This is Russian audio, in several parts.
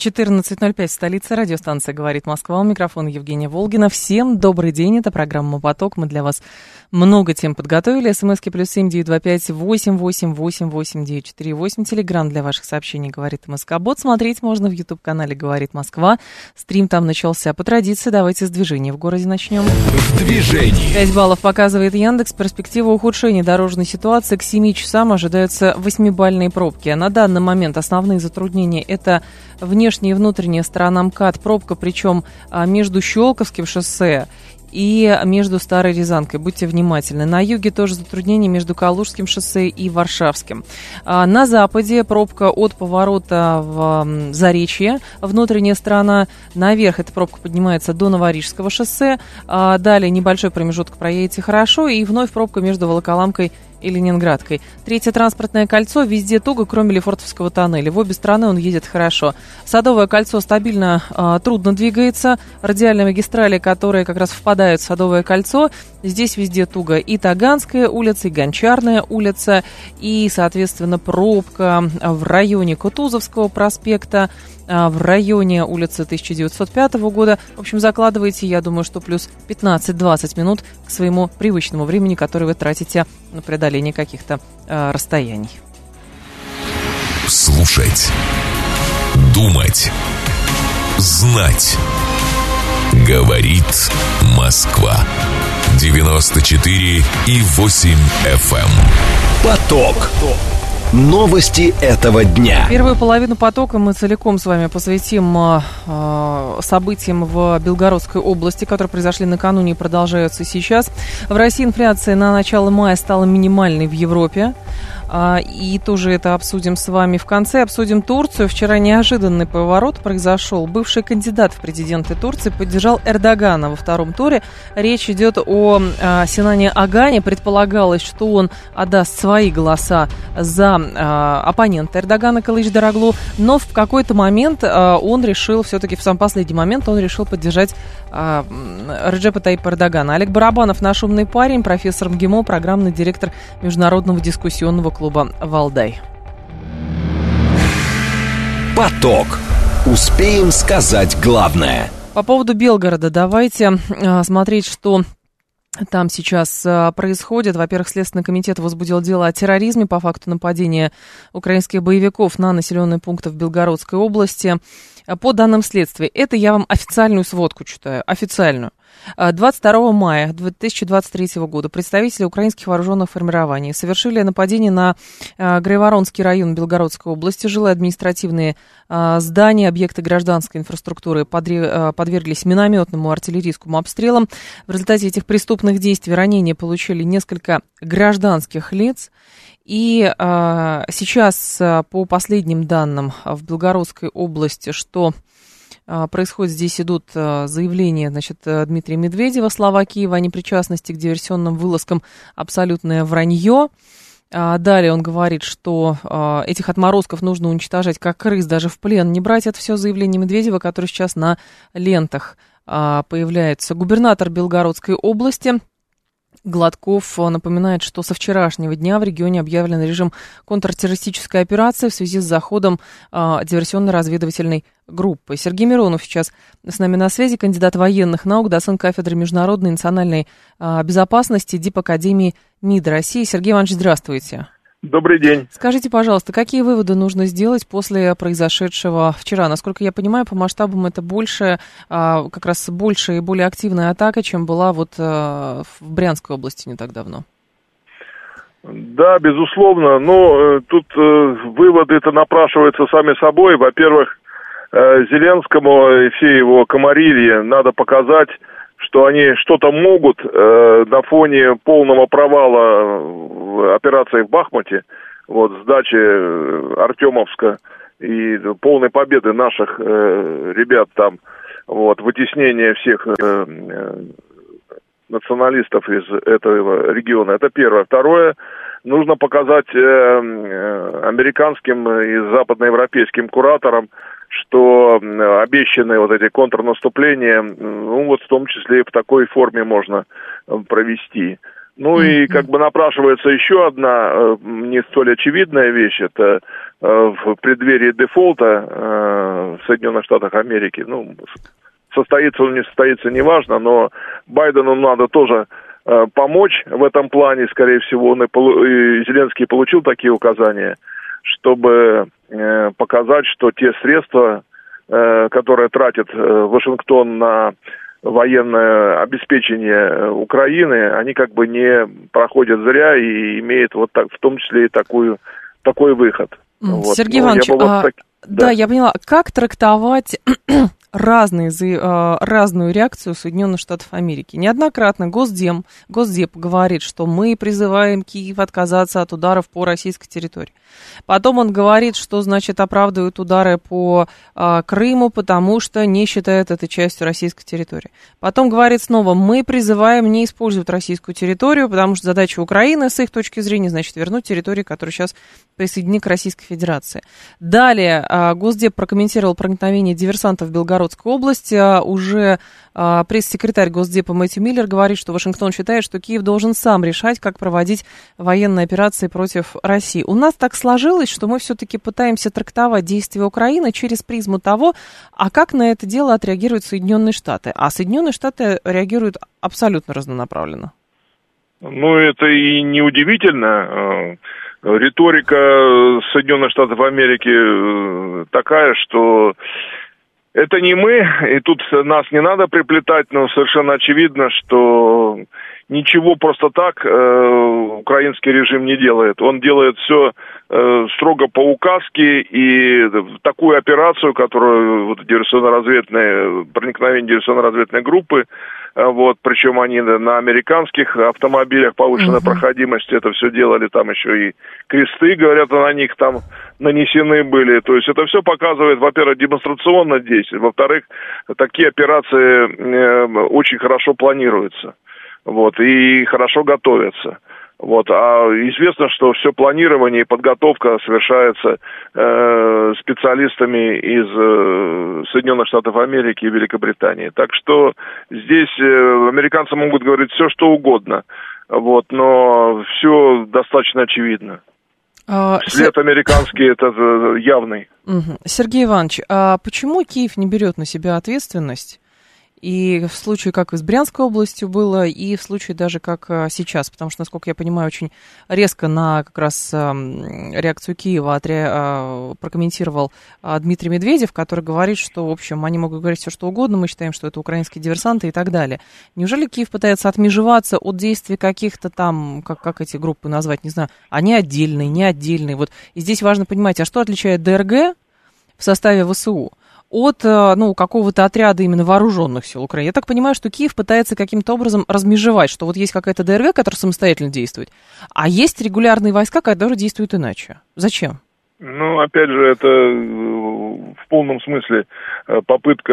14.05, столица, радиостанция «Говорит Москва». У микрофона Евгения Волгина. Всем добрый день, это программа «Поток». Мы для вас много тем подготовили. СМСки плюс семь девять два пять восемь восемь восемь восемь девять четыре восемь. Телеграмм для ваших сообщений «Говорит МСК». Бот смотреть можно в YouTube-канале «Говорит Москва». Стрим там начался. По традиции давайте с движения в городе начнем. В движении. 5 баллов показывает Яндекс. Перспектива ухудшения дорожной ситуации к 7 часам ожидаются 8-бальные пробки. На данный момент основные затруднения – это внешняя и внутренняя сторона МКАД, пробка, причем а, между Щелковским шоссе и между Старой Рязанкой. Будьте внимательны. На юге тоже затруднения между Калужским шоссе и Варшавским. А на западе пробка от поворота в Заречье. Внутренняя сторона наверх. Эта пробка поднимается до Новорижского шоссе. А далее небольшой промежуток проедете хорошо. И вновь пробка между Волоколамкой и и Ленинградкой. Третье транспортное кольцо везде туго, кроме Лефортовского тоннеля. В обе стороны он едет хорошо. Садовое кольцо стабильно э, трудно двигается. Радиальные магистрали, которые как раз впадают в Садовое кольцо, здесь везде туго. И Таганская улица, и Гончарная улица, и, соответственно, пробка в районе Кутузовского проспекта. А, в районе улицы 1905 года. В общем, закладывайте, я думаю, что плюс 15-20 минут к своему привычному времени, которое вы тратите на преодоление каких-то э, расстояний. Слушать. Думать. Знать. Говорит Москва. 94 и 8 FM. Эм. Поток. Поток. Новости этого дня. Первую половину потока мы целиком с вами посвятим э, событиям в Белгородской области, которые произошли накануне и продолжаются сейчас. В России инфляция на начало мая стала минимальной в Европе. А, и тоже это обсудим с вами в конце. Обсудим Турцию. Вчера неожиданный поворот произошел. Бывший кандидат в президенты Турции поддержал Эрдогана во втором туре. Речь идет о а, Синане Агане. Предполагалось, что он отдаст свои голоса за а, оппонента Эрдогана Калыч Дороглу. Но в какой-то момент он решил, все-таки в сам последний момент, он решил поддержать Реджепа Таипа Эрдогана. Олег Барабанов, наш умный парень, профессор МГИМО, программный директор Международного дискуссионного клуба «Валдай». Поток. Успеем сказать главное. По поводу Белгорода давайте э, смотреть, что там сейчас э, происходит. Во-первых, Следственный комитет возбудил дело о терроризме по факту нападения украинских боевиков на населенные пункты в Белгородской области. По данным следствия, это я вам официальную сводку читаю, официальную. 22 а, мая 2023 года представители украинских вооруженных формирований совершили нападение на а, Грайворонский район Белгородской области. Жилые административные а, здания, объекты гражданской инфраструктуры подверглись минометному артиллерийскому обстрелам. В результате этих преступных действий ранения получили несколько гражданских лиц. И э, сейчас, по последним данным в Белгородской области, что происходит, здесь идут а, заявления значит, э, Дмитрия Медведева, слова Киева о непричастности к диверсионным вылазкам, абсолютное вранье. А, далее он говорит, что этих отморозков нужно уничтожать как крыс, даже в плен не брать. Это все заявление Медведева, который сейчас на лентах появляется. Губернатор Белгородской области Гладков напоминает, что со вчерашнего дня в регионе объявлен режим контртеррористической операции в связи с заходом э, диверсионно-разведывательной группы. Сергей Миронов сейчас с нами на связи, кандидат военных наук, доцент кафедры международной и национальной э, безопасности ДИП Академии МИД России. Сергей Иванович, здравствуйте. Добрый день. Скажите, пожалуйста, какие выводы нужно сделать после произошедшего вчера? Насколько я понимаю, по масштабам это больше, а, как раз больше и более активная атака, чем была вот а, в Брянской области не так давно. Да, безусловно. Но э, тут э, выводы это напрашиваются сами собой. Во-первых, э, Зеленскому и все его комарильи надо показать, что они что-то могут э, на фоне полного провала операции в Бахмуте, вот сдачи э, Артемовска и полной победы наших э, ребят там, вот вытеснение всех э, э, националистов из этого региона. Это первое. Второе, нужно показать э, э американским и западноевропейским кураторам, что обещанные вот эти контрнаступления, ну вот в том числе и в такой форме можно провести. Ну и как бы напрашивается еще одна не столь очевидная вещь, это в преддверии дефолта в Соединенных Штатах Америки, ну, состоится он не состоится, неважно, но Байдену надо тоже э, помочь в этом плане, скорее всего, он и, и Зеленский получил такие указания, чтобы э, показать, что те средства, э, которые тратит э, Вашингтон на военное обеспечение Украины, они как бы не проходят зря и имеют вот так, в том числе и такую, такой выход. Сергей вот. Иванович, ну, а, так... да. да, я поняла, как трактовать разные, э, разную реакцию Соединенных Штатов Америки. Неоднократно Госдем, Госдеп говорит, что мы призываем Киев отказаться от ударов по российской территории. Потом он говорит, что, значит, оправдывают удары по э, Крыму, потому что не считают это частью российской территории. Потом говорит снова, мы призываем не использовать российскую территорию, потому что задача Украины, с их точки зрения, значит, вернуть территории, которые сейчас присоединены к Российской Федерации. Далее э, Госдеп прокомментировал проникновение диверсантов в Белгород Белгородской области. А, уже а, пресс-секретарь Госдепа Мэтью Миллер говорит, что Вашингтон считает, что Киев должен сам решать, как проводить военные операции против России. У нас так сложилось, что мы все-таки пытаемся трактовать действия Украины через призму того, а как на это дело отреагируют Соединенные Штаты. А Соединенные Штаты реагируют абсолютно разнонаправленно. Ну, это и неудивительно. Риторика Соединенных Штатов Америки э, такая, что это не мы, и тут нас не надо приплетать, но совершенно очевидно, что ничего просто так э, украинский режим не делает. Он делает все э, строго по указке, и такую операцию, которую вот диверсионно-разведные, проникновение диверсионно-разведной группы, вот, причем они на американских автомобилях повышенной uh-huh. проходимости это все делали, там еще и кресты, говорят, на них там нанесены были. То есть это все показывает, во-первых, демонстрационно действие, во-вторых, такие операции э, очень хорошо планируются, вот, и хорошо готовятся. Вот. А известно, что все планирование и подготовка совершается э, специалистами из э, Соединенных Штатов Америки и Великобритании. Так что здесь э, американцы могут говорить все, что угодно. Вот, но все достаточно очевидно. А, След американский это э, явный. Сергей Иванович, а почему Киев не берет на себя ответственность и в случае, как и с Брянской областью было, и в случае даже как а, сейчас, потому что, насколько я понимаю, очень резко на как раз реакцию Киева отре... А, прокомментировал а, Дмитрий Медведев, который говорит, что, в общем, они могут говорить все, что угодно, мы считаем, что это украинские диверсанты и так далее. Неужели Киев пытается отмежеваться от действий каких-то там, как, как эти группы назвать, не знаю, они отдельные, не отдельные. Вот и здесь важно понимать, а что отличает ДРГ в составе ВСУ? От э, ну, какого-то отряда именно вооруженных сил Украины. Я так понимаю, что Киев пытается каким-то образом размежевать, что вот есть какая-то ДРГ, которая самостоятельно действует, а есть регулярные войска, которые действуют иначе. Зачем? Ну, опять же, это э, в полном смысле э, попытка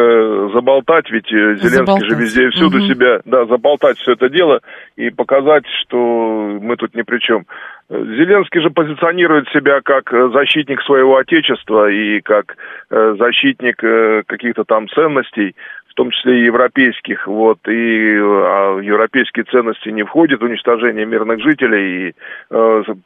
заболтать, ведь Зеленский заболтать. же везде и всюду угу. себя, да, заболтать все это дело и показать, что мы тут ни при чем. Зеленский же позиционирует себя как э, защитник своего отечества и как э, защитник э, каких-то там ценностей, том числе и европейских. Вот, и а европейские ценности не входят уничтожение мирных жителей и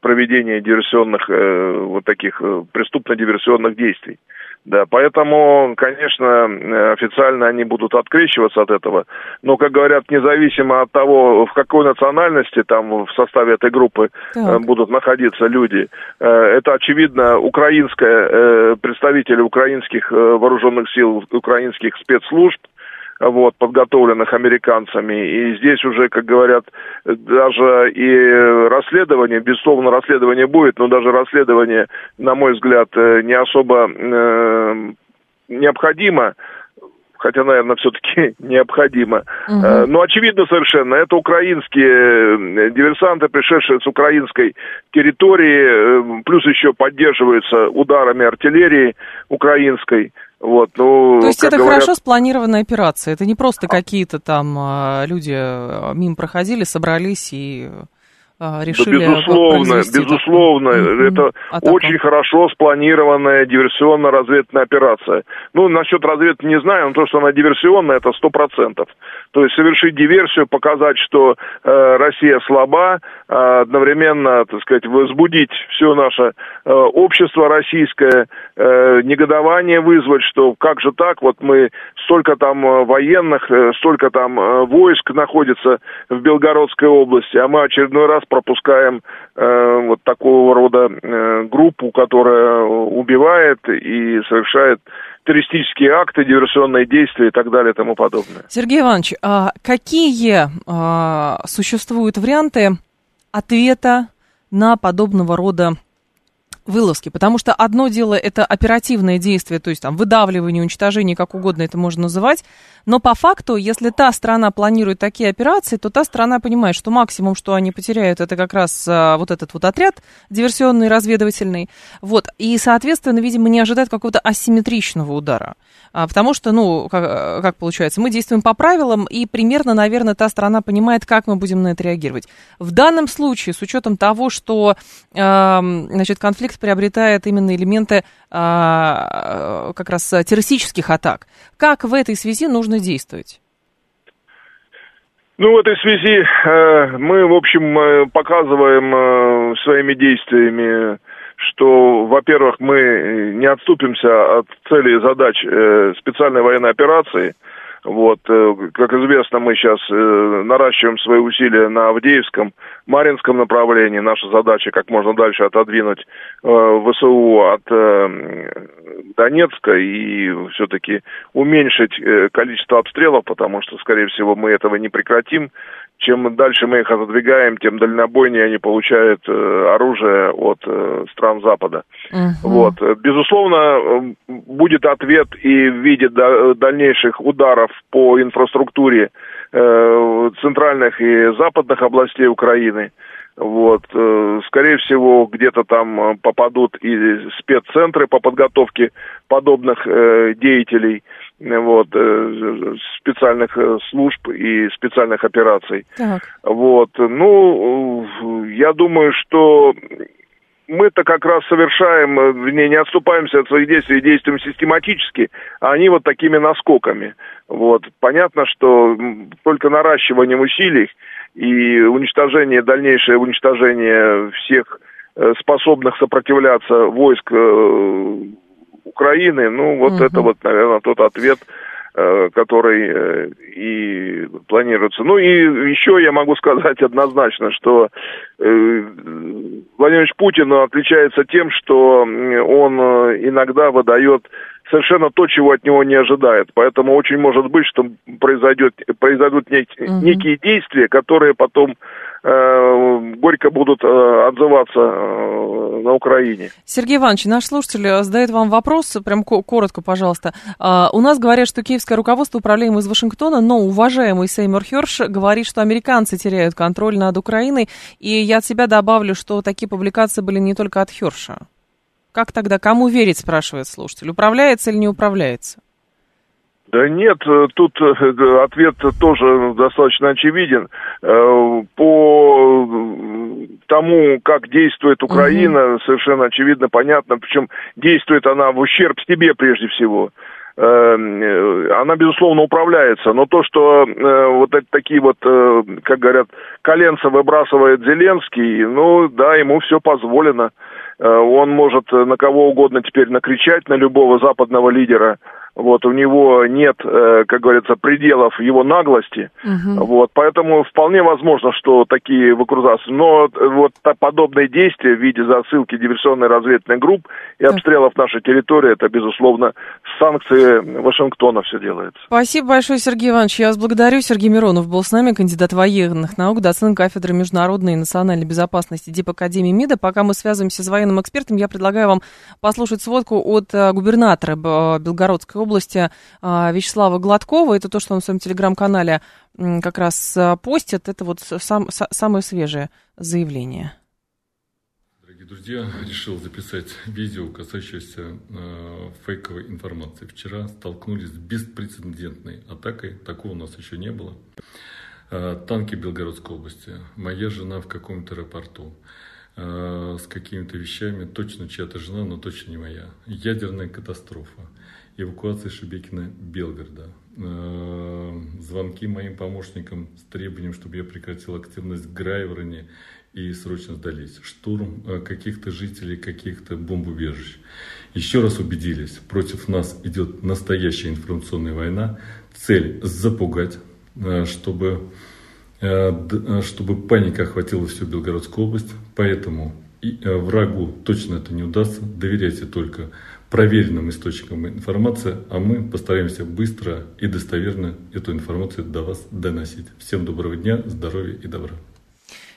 проведение диверсионных, вот таких преступно-диверсионных действий. Да, поэтому, конечно, официально они будут открещиваться от этого, но, как говорят, независимо от того, в какой национальности там в составе этой группы так. Э, будут находиться люди, э, это, очевидно, украинская, э, представители украинских вооруженных сил, украинских спецслужб, вот, подготовленных американцами. И здесь уже, как говорят, даже и расследование, безусловно, расследование будет, но даже расследование, на мой взгляд, э, не особо э, необходимо, хотя, наверное, все-таки необходимо. Угу. Но очевидно совершенно, это украинские э, диверсанты, пришедшие с украинской территории, плюс еще поддерживаются ударами артиллерии украинской. Вот, ну, То есть это говорят... хорошо спланированная операция, это не просто какие-то там а, люди а, мимо проходили, собрались и а, решили безусловно, безусловно, это атаку. очень хорошо спланированная диверсионно-разведывательная операция. Ну, насчет разведки не знаю, но то, что она диверсионная, это сто процентов. То есть совершить диверсию, показать, что э, Россия слаба, э, одновременно, так сказать, возбудить все наше э, общество российское, э, негодование вызвать, что как же так, вот мы столько там э, военных, э, столько там э, войск находится в Белгородской области, а мы очередной раз пропускаем э, вот такого рода э, группу, которая убивает и совершает террористические акты, диверсионные действия и так далее и тому подобное. Сергей Иванович, а какие а, существуют варианты ответа на подобного рода вылазки, потому что одно дело это оперативное действие, то есть там выдавливание, уничтожение, как угодно это можно называть, но по факту, если та страна планирует такие операции, то та страна понимает, что максимум, что они потеряют, это как раз а, вот этот вот отряд диверсионный, разведывательный, вот, и, соответственно, видимо, не ожидает какого-то асимметричного удара, а, потому что, ну, как, как получается, мы действуем по правилам, и примерно, наверное, та страна понимает, как мы будем на это реагировать. В данном случае, с учетом того, что, э, значит, конфликт приобретает именно элементы а, как раз террористических атак. Как в этой связи нужно действовать? Ну, в этой связи э, мы, в общем, э, показываем э, своими действиями, что, во-первых, мы не отступимся от цели и задач э, специальной военной операции – вот, э, как известно, мы сейчас э, наращиваем свои усилия на Авдеевском, Маринском направлении. Наша задача как можно дальше отодвинуть э, ВСУ от Донецка и все-таки уменьшить количество обстрелов, потому что, скорее всего, мы этого не прекратим чем дальше мы их отодвигаем, тем дальнобойнее они получают э, оружие от э, стран Запада. Uh-huh. Вот. Безусловно, э, будет ответ и в виде да, дальнейших ударов по инфраструктуре э, центральных и западных областей Украины. Вот, э, скорее всего, где-то там попадут и спеццентры по подготовке подобных э, деятелей вот, э, специальных э, служб и специальных операций. Так. Вот, ну, я думаю, что мы-то как раз совершаем, э, не, не отступаемся от своих действий, действуем систематически, а они вот такими наскоками. Вот. Понятно, что только наращиванием усилий и уничтожение, дальнейшее уничтожение всех способных сопротивляться войск Украины, ну, вот угу. это вот, наверное, тот ответ, э, который э, и планируется. Ну и еще я могу сказать однозначно, что э, Владимир Путин отличается тем, что он иногда выдает совершенно то, чего от него не ожидает. Поэтому очень может быть, что произойдет, произойдут нек, угу. некие действия, которые потом горько будут э, отзываться э, на Украине. Сергей Иванович, наш слушатель задает вам вопрос, прям коротко, пожалуйста. А, у нас говорят, что киевское руководство управляемо из Вашингтона, но уважаемый Сеймур Херш говорит, что американцы теряют контроль над Украиной, и я от себя добавлю, что такие публикации были не только от Херша. Как тогда, кому верить, спрашивает слушатель, управляется или не управляется? Да нет, э, тут э, ответ тоже достаточно очевиден. Э, по тому, как действует Украина, угу. совершенно очевидно, понятно. Причем действует она в ущерб себе прежде всего она, безусловно, управляется. Но то, что вот эти такие вот, как говорят, коленца выбрасывает Зеленский, ну да, ему все позволено. Он может на кого угодно теперь накричать, на любого западного лидера – вот, у него нет, э, как говорится, пределов его наглости, угу. вот, поэтому вполне возможно, что такие выкрузации, но э, вот подобные действия в виде засылки диверсионной разведывательной групп и обстрелов нашей территории, это, безусловно, санкции Вашингтона все делается. Спасибо большое, Сергей Иванович, я вас благодарю. Сергей Миронов был с нами, кандидат военных наук, доцент кафедры международной и национальной безопасности Дипакадемии МИДа. Пока мы связываемся с военным экспертом, я предлагаю вам послушать сводку от э, губернатора Белгородской области а, Вячеслава Гладкова. Это то, что он в своем телеграм-канале как раз постит. Это вот сам, самое свежее заявление. Дорогие друзья, решил записать видео, касающееся э, фейковой информации. Вчера столкнулись с беспрецедентной атакой, такого у нас еще не было. Танки Белгородской области, моя жена в каком-то аэропорту, с какими-то вещами, точно чья-то жена, но точно не моя. Ядерная катастрофа, эвакуация Шебекина Белгорода, звонки моим помощникам с требованием, чтобы я прекратил активность в и срочно сдались. Штурм каких-то жителей, каких-то бомбоубежищ. Еще раз убедились, против нас идет настоящая информационная война. Цель запугать, чтобы Э, э, чтобы паника охватила всю Белгородскую область. Поэтому э, врагу точно это не удастся. Доверяйте только проверенным источникам информации, а мы постараемся быстро и достоверно эту информацию до вас доносить. Всем доброго дня, здоровья и добра.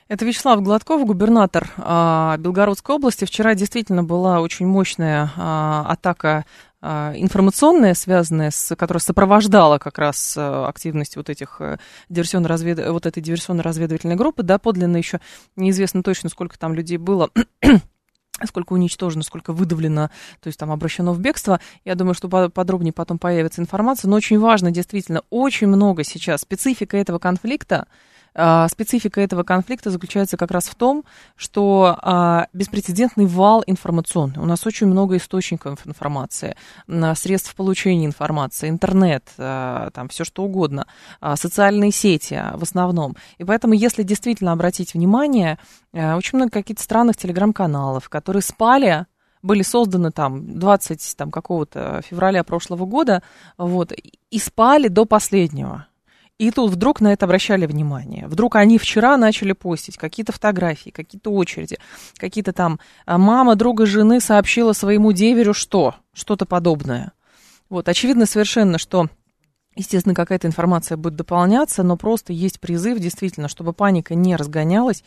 Это Вячеслав Гладков, губернатор а, Белгородской области. Вчера действительно была очень мощная а, атака информационная, связанная с, которая сопровождала как раз а, активность вот этих э, диверсионно-развед... вот этой диверсионно-разведывательной группы, да, подлинно еще неизвестно точно, сколько там людей было сколько уничтожено, сколько выдавлено, то есть там обращено в бегство. Я думаю, что подробнее потом появится информация. Но очень важно, действительно, очень много сейчас. Специфика этого конфликта, а, специфика этого конфликта заключается как раз в том, что а, беспрецедентный вал информационный. У нас очень много источников информации, средств получения информации, интернет, а, там все что угодно, социальные сети в основном. И поэтому, если действительно обратить внимание, очень много каких-то странных телеграм-каналов, которые спали были созданы там 20 там, какого-то февраля прошлого года, вот, и спали до последнего. И тут вдруг на это обращали внимание. Вдруг они вчера начали постить какие-то фотографии, какие-то очереди, какие-то там а, мама друга жены сообщила своему деверю что? Что-то подобное. Вот, очевидно совершенно, что Естественно, какая-то информация будет дополняться, но просто есть призыв, действительно, чтобы паника не разгонялась,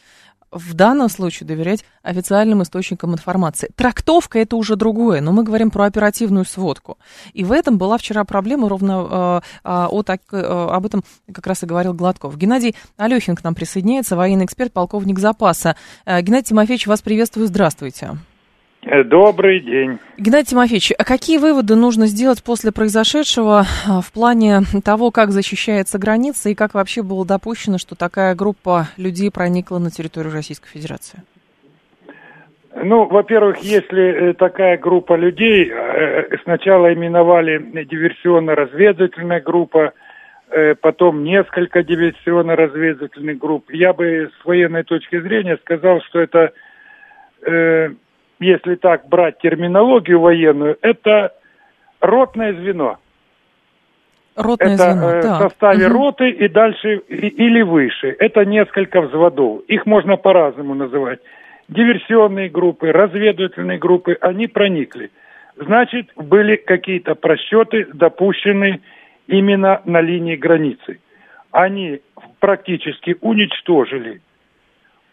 в данном случае доверять официальным источникам информации. Трактовка это уже другое, но мы говорим про оперативную сводку. И в этом была вчера проблема, ровно э, э, о, так, э, об этом как раз и говорил Гладков. Геннадий Алехин к нам присоединяется, военный эксперт, полковник запаса. Э, Геннадий Тимофеевич, вас приветствую, здравствуйте. Э, добрый день. Геннадий Тимофеевич, а какие выводы нужно сделать после произошедшего а, в плане того, как защищается граница и как вообще было допущено, что такая группа людей проникла на территорию Российской Федерации? Ну, во-первых, если э, такая группа людей, э, сначала именовали диверсионно-разведывательная группа, потом несколько диверсионно-разведывательных групп, я бы с военной точки зрения сказал, что это если так брать терминологию военную, это ротное звено. Ротное это звено, э, да. в составе угу. роты и дальше и, или выше. Это несколько взводов. Их можно по-разному называть. Диверсионные группы, разведывательные группы, они проникли. Значит, были какие-то просчеты допущены именно на линии границы. Они практически уничтожили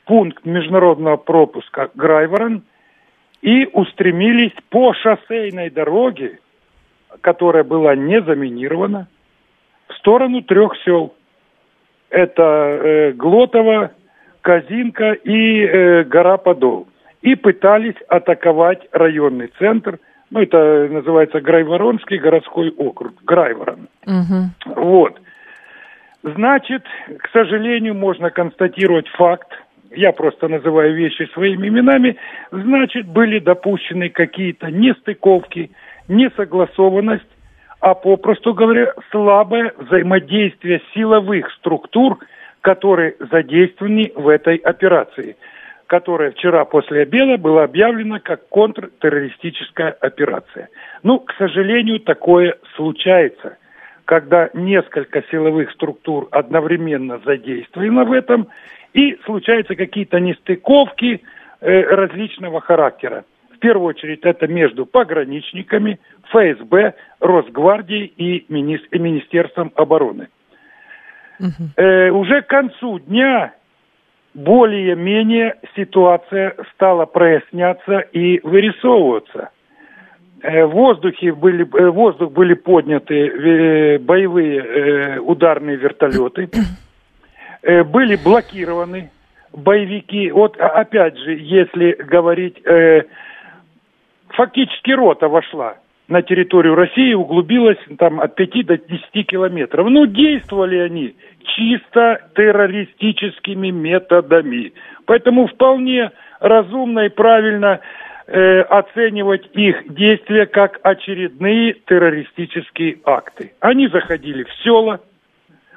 пункт международного пропуска Грайворон – и устремились по шоссейной дороге, которая была не заминирована, в сторону трех сел. Это э, Глотово, Казинка и э, гора Подол. И пытались атаковать районный центр, ну это называется Грайворонский городской округ, Грайворон. Угу. Вот. Значит, к сожалению, можно констатировать факт, я просто называю вещи своими именами, значит, были допущены какие-то нестыковки, несогласованность, а попросту говоря, слабое взаимодействие силовых структур, которые задействованы в этой операции, которая вчера после обеда была объявлена как контртеррористическая операция. Ну, к сожалению, такое случается, когда несколько силовых структур одновременно задействованы в этом, и случаются какие-то нестыковки э, различного характера. В первую очередь это между пограничниками, ФСБ, Росгвардией и, мини- и Министерством обороны. Угу. Э, уже к концу дня более-менее ситуация стала проясняться и вырисовываться. Э, в воздухе были, воздух были подняты боевые ударные вертолеты. Э, были блокированы боевики. Вот опять же, если говорить, э, фактически рота вошла на территорию России углубилась там от 5 до 10 километров. Ну, действовали они чисто террористическими методами. Поэтому вполне разумно и правильно э, оценивать их действия как очередные террористические акты. Они заходили в села,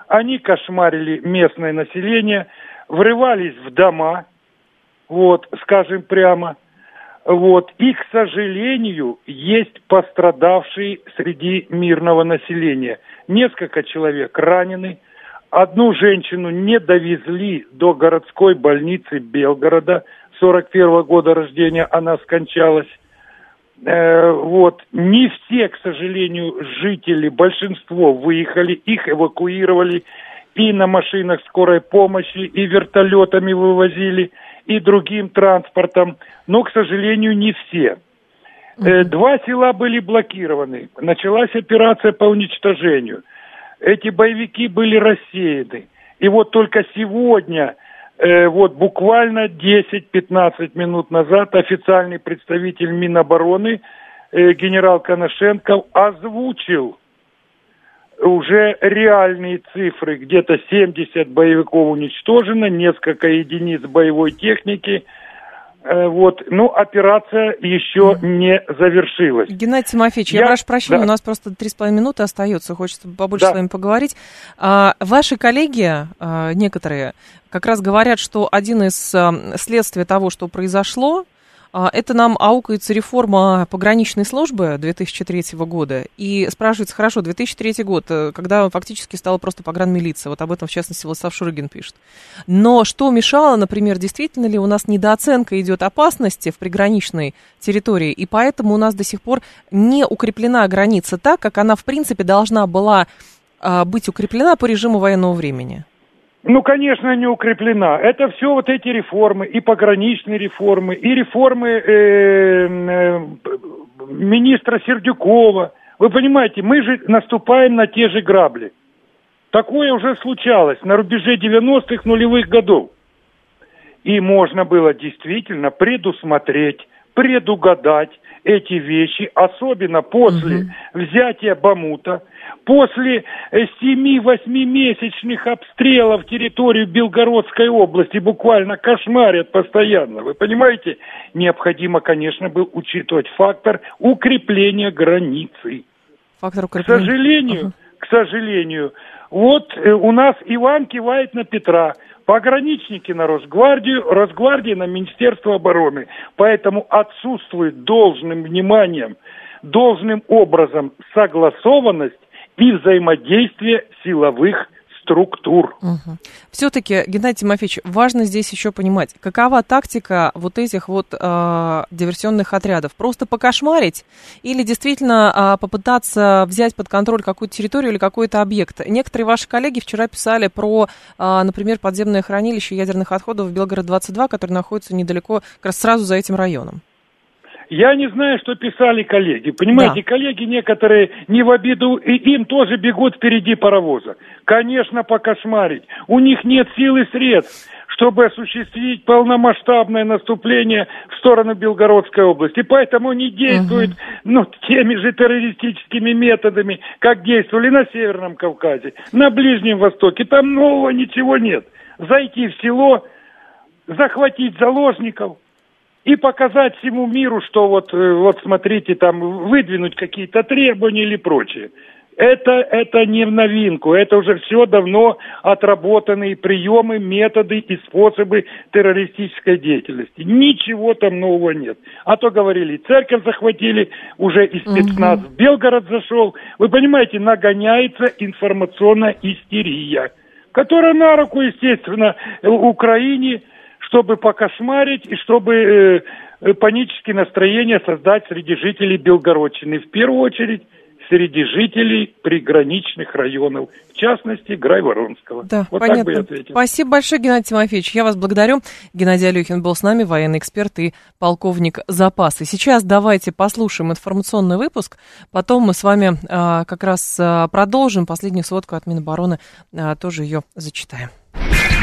они кошмарили местное население, врывались в дома, вот, скажем прямо, вот, и, к сожалению, есть пострадавшие среди мирного населения. Несколько человек ранены, одну женщину не довезли до городской больницы Белгорода, 41 -го года рождения она скончалась. Э, вот. Не все, к сожалению, жители, большинство выехали, их эвакуировали и на машинах скорой помощи, и вертолетами вывозили, и другим транспортом. Но, к сожалению, не все. Э, два села были блокированы. Началась операция по уничтожению. Эти боевики были рассеяны. И вот только сегодня Э, вот буквально 10-15 минут назад официальный представитель Минобороны э, генерал Коношенков озвучил уже реальные цифры. Где-то 70 боевиков уничтожено, несколько единиц боевой техники – вот, ну, операция еще не завершилась. Геннадий Тимофеевич, я, я прошу прощения, да. у нас просто три с половиной минуты остается, хочется побольше да. с вами поговорить. А, ваши коллеги, а, некоторые, как раз говорят, что один из а, следствий того, что произошло, это нам аукается реформа пограничной службы 2003 года. И спрашивается, хорошо, 2003 год, э, когда фактически стала просто погранмилиция. Вот об этом, в частности, Владислав Шурыгин пишет. Но что мешало, например, действительно ли у нас недооценка идет опасности в приграничной территории, и поэтому у нас до сих пор не укреплена граница так, как она, в принципе, должна была а, быть укреплена по режиму военного времени? Ну, конечно, не укреплена. Это все вот эти реформы, и пограничные реформы, и реформы э, э, министра Сердюкова. Вы понимаете, мы же наступаем на те же грабли. Такое уже случалось на рубеже 90-х нулевых годов. И можно было действительно предусмотреть, предугадать эти вещи, особенно после угу. взятия Бамута, после 7-8-месячных э, обстрелов территорию Белгородской области, буквально кошмарят постоянно. Вы понимаете, необходимо, конечно, был учитывать фактор укрепления границы. Фактор укрепления. К сожалению, угу. к сожалению, вот э, у нас Иван кивает на Петра – Пограничники на Росгвардию, Росгвардия на Министерство обороны. Поэтому отсутствует должным вниманием, должным образом согласованность и взаимодействие силовых структур. Угу. Все-таки, Геннадий Тимофеевич, важно здесь еще понимать, какова тактика вот этих вот э, диверсионных отрядов? Просто покошмарить или действительно э, попытаться взять под контроль какую-то территорию или какой-то объект? Некоторые ваши коллеги вчера писали про, э, например, подземное хранилище ядерных отходов в Белгород-22, которое находится недалеко, как раз сразу за этим районом. Я не знаю, что писали коллеги. Понимаете, да. коллеги некоторые не в обиду, и им тоже бегут впереди паровоза. Конечно, покошмарить. У них нет сил и средств, чтобы осуществить полномасштабное наступление в сторону Белгородской области. Поэтому они действуют угу. ну, теми же террористическими методами, как действовали на Северном Кавказе, на Ближнем Востоке. Там нового ничего нет. Зайти в село, захватить заложников – и показать всему миру, что вот, э, вот смотрите, там выдвинуть какие-то требования или прочее. Это, это не в новинку, это уже все давно отработанные приемы, методы и способы террористической деятельности. Ничего там нового нет. А то говорили, церковь захватили, уже и спецназ в Белгород зашел. Вы понимаете, нагоняется информационная истерия, которая на руку, естественно, Украине, чтобы покошмарить и чтобы э, панические настроения создать среди жителей Белгородчины. В первую очередь среди жителей приграничных районов, в частности, Грайворонского. Да, вот понятно. Так бы я ответил. Спасибо большое, Геннадий Тимофеевич. Я вас благодарю. Геннадий Алюхин был с нами, военный эксперт и полковник запаса. Сейчас давайте послушаем информационный выпуск, потом мы с вами а, как раз а, продолжим. Последнюю сводку от Минобороны а, тоже ее зачитаем.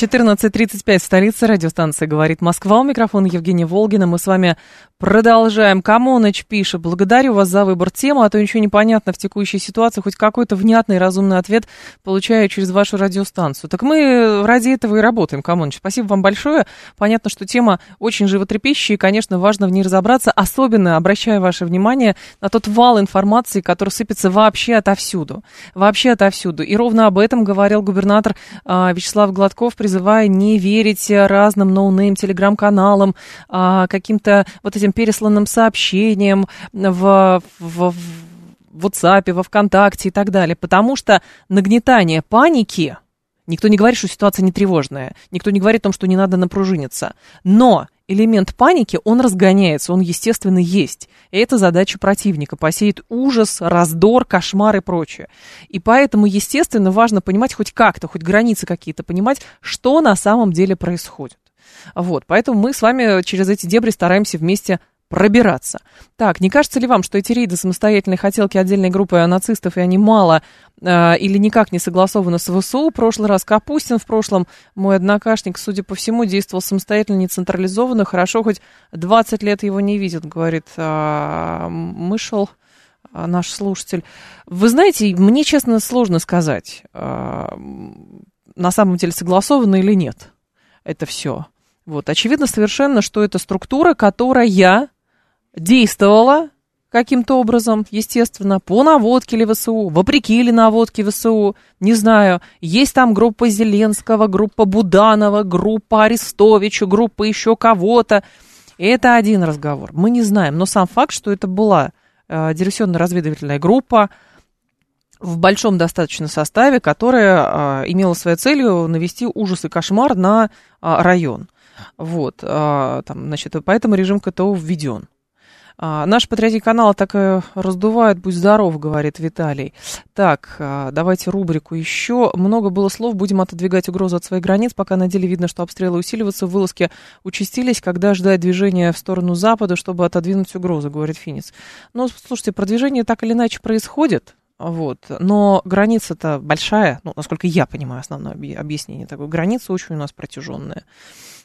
14.35 в столице радиостанции «Говорит Москва». У микрофона Евгения Волгина. Мы с вами продолжаем. Камоныч пишет. Благодарю вас за выбор темы, а то ничего не понятно в текущей ситуации. Хоть какой-то внятный разумный ответ получаю через вашу радиостанцию. Так мы ради этого и работаем, Камоныч. Спасибо вам большое. Понятно, что тема очень животрепещущая, и, конечно, важно в ней разобраться. Особенно обращаю ваше внимание на тот вал информации, который сыпется вообще отовсюду. Вообще отовсюду. И ровно об этом говорил губернатор а, Вячеслав Гладков, призывая не верить разным no name телеграм-каналам, а, каким-то вот этим пересланным сообщениям в, в, в WhatsApp, во ВКонтакте и так далее. Потому что нагнетание паники, никто не говорит, что ситуация не тревожная, никто не говорит о том, что не надо напружиниться, но элемент паники, он разгоняется, он, естественно, есть. И это задача противника, посеет ужас, раздор, кошмар и прочее. И поэтому, естественно, важно понимать хоть как-то, хоть границы какие-то понимать, что на самом деле происходит. Вот, поэтому мы с вами через эти дебри стараемся вместе пробираться. Так, не кажется ли вам, что эти рейды самостоятельной хотелки отдельной группы нацистов, и они мало э, или никак не согласованы с ВСУ? Прошлый раз Капустин, в прошлом мой однокашник, судя по всему, действовал самостоятельно, не централизованно. Хорошо, хоть 20 лет его не видят, говорит э, Мышел э, наш слушатель. Вы знаете, мне, честно, сложно сказать, э, на самом деле согласовано или нет это все. Вот, очевидно совершенно, что это структура, которая действовала каким-то образом, естественно, по наводке ли ВСУ, вопреки ли наводке ВСУ, не знаю. Есть там группа Зеленского, группа Буданова, группа Арестовича, группа еще кого-то. Это один разговор. Мы не знаем, но сам факт, что это была э, диверсионно-разведывательная группа в большом достаточно составе, которая э, имела своей целью навести ужас и кошмар на э, район. Вот, э, там, значит, поэтому режим КТО введен. А, наш патриотик канал так и раздувает, будь здоров, говорит Виталий. Так, а, давайте рубрику еще. Много было слов, будем отодвигать угрозу от своих границ, пока на деле видно, что обстрелы усиливаются, вылазки участились, когда ждать движения в сторону Запада, чтобы отодвинуть угрозу, говорит Финис. Ну, слушайте, продвижение так или иначе происходит, вот. Но граница-то большая, ну, насколько я понимаю основное объяснение такое. Граница очень у нас протяженная.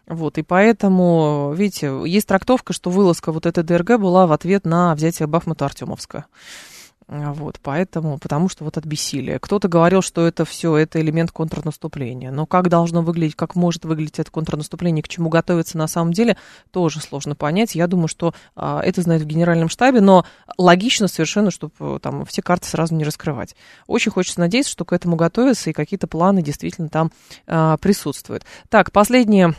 Вот, и поэтому, видите, есть трактовка, что вылазка вот этой ДРГ была в ответ на взятие Бахмута-Артемовска. Вот, поэтому, потому что вот от бессилия. Кто-то говорил, что это все, это элемент контрнаступления. Но как должно выглядеть, как может выглядеть это контрнаступление, к чему готовиться на самом деле, тоже сложно понять. Я думаю, что а, это знают в генеральном штабе, но логично совершенно, чтобы там все карты сразу не раскрывать. Очень хочется надеяться, что к этому готовятся и какие-то планы действительно там а, присутствуют. Так, последнее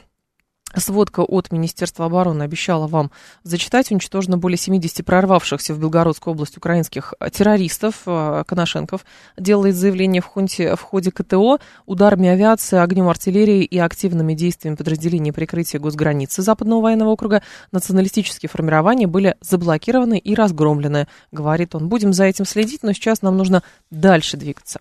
Сводка от Министерства обороны обещала вам зачитать. Уничтожено более 70 прорвавшихся в Белгородскую область украинских э, террористов. Э, Коношенков делает заявление в, хунте, в ходе КТО. Ударами авиации, огнем артиллерии и активными действиями подразделений прикрытия госграницы Западного военного округа националистические формирования были заблокированы и разгромлены, говорит он. Будем за этим следить, но сейчас нам нужно дальше двигаться.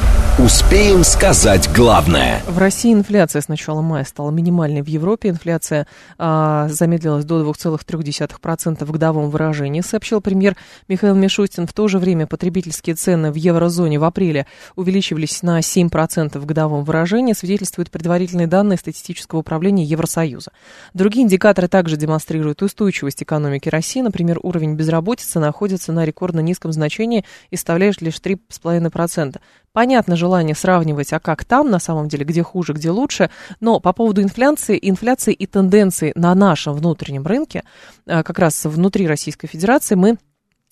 Успеем сказать главное. В России инфляция с начала мая стала минимальной в Европе. Инфляция а, замедлилась до 2,3% в годовом выражении, сообщил премьер Михаил Мишустин. В то же время потребительские цены в еврозоне в апреле увеличивались на 7% в годовом выражении, свидетельствуют предварительные данные статистического управления Евросоюза. Другие индикаторы также демонстрируют устойчивость экономики России. Например, уровень безработицы находится на рекордно низком значении и составляет лишь 3,5%. Понятно желание сравнивать, а как там на самом деле, где хуже, где лучше, но по поводу инфляции, инфляции и тенденции на нашем внутреннем рынке, э, как раз внутри Российской Федерации, мы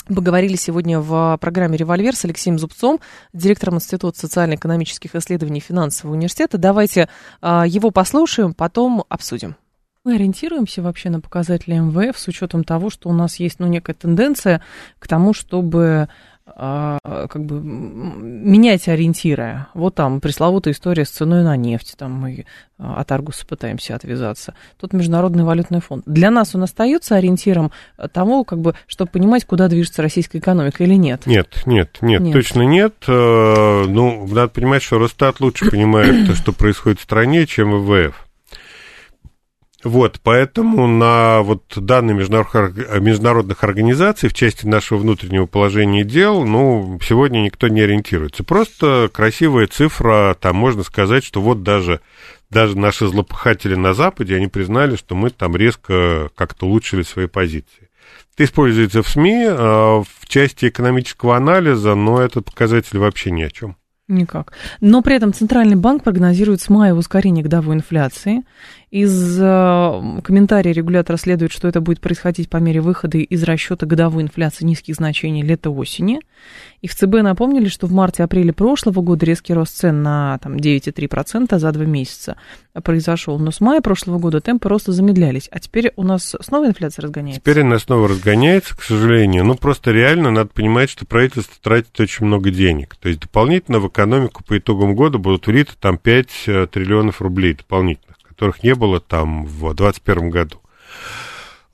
Поговорили сегодня в программе «Револьвер» с Алексеем Зубцом, директором Института социально-экономических исследований финансового университета. Давайте а, его послушаем, потом обсудим. Мы ориентируемся вообще на показатели МВФ с учетом того, что у нас есть ну, некая тенденция к тому, чтобы как бы менять ориентиры. Вот там пресловутая история с ценой на нефть, там мы а, от Аргуса пытаемся отвязаться. Тут Международный валютный фонд. Для нас он остается ориентиром того, как бы, чтобы понимать, куда движется российская экономика или нет? Нет, нет, нет, нет. точно нет. Э, ну, надо понимать, что Росстат лучше понимает то, что происходит в стране, чем ВВФ. Вот, поэтому на вот данные международных, организаций в части нашего внутреннего положения дел, ну, сегодня никто не ориентируется. Просто красивая цифра, там можно сказать, что вот даже, даже наши злопыхатели на Западе, они признали, что мы там резко как-то улучшили свои позиции. Это используется в СМИ, а в части экономического анализа, но этот показатель вообще ни о чем. Никак. Но при этом Центральный банк прогнозирует с мая ускорение годовой инфляции. Из э, комментариев регулятора следует, что это будет происходить по мере выхода из расчета годовой инфляции низких значений лета-осени. И в ЦБ напомнили, что в марте-апреле прошлого года резкий рост цен на там, 9,3% за два месяца произошел. Но с мая прошлого года темпы роста замедлялись. А теперь у нас снова инфляция разгоняется? Теперь она снова разгоняется, к сожалению. Ну, просто реально надо понимать, что правительство тратит очень много денег. То есть дополнительно в экономику по итогам года будут влиты там 5 э, триллионов рублей дополнительно которых не было там в 2021 году.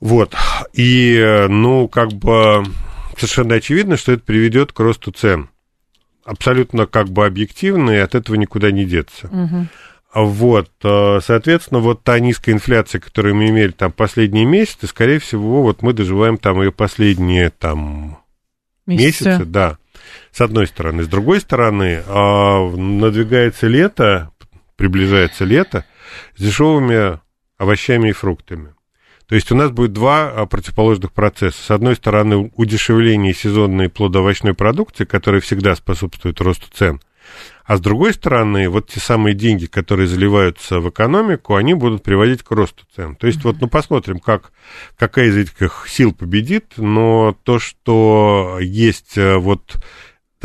Вот. И, ну, как бы совершенно очевидно, что это приведет к росту цен. Абсолютно как бы объективно, и от этого никуда не деться. Угу. Вот, э, соответственно, вот та низкая инфляция, которую мы имели там последние месяцы, скорее всего, вот мы доживаем там ее последние там месяцы, месяцы да, с одной стороны. С другой стороны, а, надвигается лето, приближается лето, с дешевыми овощами и фруктами. То есть у нас будет два а, противоположных процесса. С одной стороны, удешевление сезонной плодоовощной продукции, которая всегда способствует росту цен. А с другой стороны, вот те самые деньги, которые заливаются в экономику, они будут приводить к росту цен. То есть, вот, ну, посмотрим, как, какая из этих сил победит, но то, что есть э, вот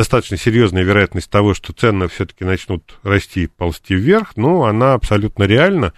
достаточно серьезная вероятность того, что цены все-таки начнут расти, ползти вверх, но она абсолютно реальна.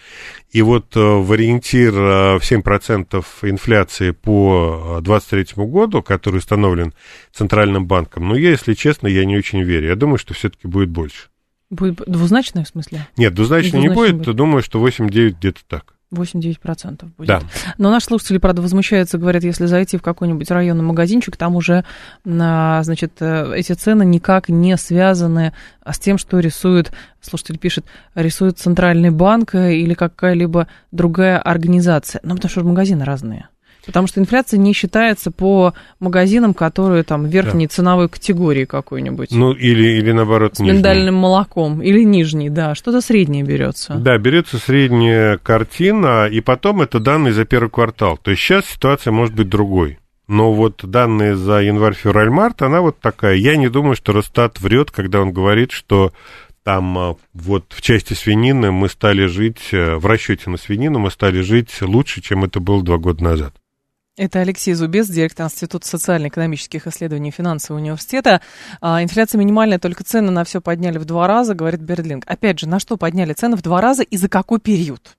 И вот э, в ориентир э, в 7% инфляции по 2023 году, который установлен Центральным банком, ну, я, если честно, я не очень верю. Я думаю, что все-таки будет больше. Будет двузначное в смысле? Нет, двузначно не будет. будет. Думаю, что 8-9 где-то так. 8-9% будет. Да. Но наши слушатели, правда, возмущаются, говорят, если зайти в какой-нибудь районный магазинчик, там уже, а, значит, э, эти цены никак не связаны с тем, что рисует, слушатель пишет, рисует Центральный банк или какая-либо другая организация. Ну, потому что магазины разные. Потому что инфляция не считается по магазинам, которые там верхней да. ценовой категории какой-нибудь. Ну, или, или наоборот, С нижней. миндальным молоком. Или нижний, да. Что-то среднее берется. Да, берется средняя картина, и потом это данные за первый квартал. То есть сейчас ситуация может быть другой. Но вот данные за январь-февраль-март, она вот такая. Я не думаю, что Росстат врет, когда он говорит, что там а, вот в части свинины мы стали жить, э, в расчете на свинину мы стали жить лучше, чем это было два года назад. Это Алексей Зубец, директор Института социально-экономических исследований финансового университета. А, инфляция минимальная, только цены на все подняли в два раза, говорит Бердлинг. Опять же, на что подняли цены в два раза и за какой период?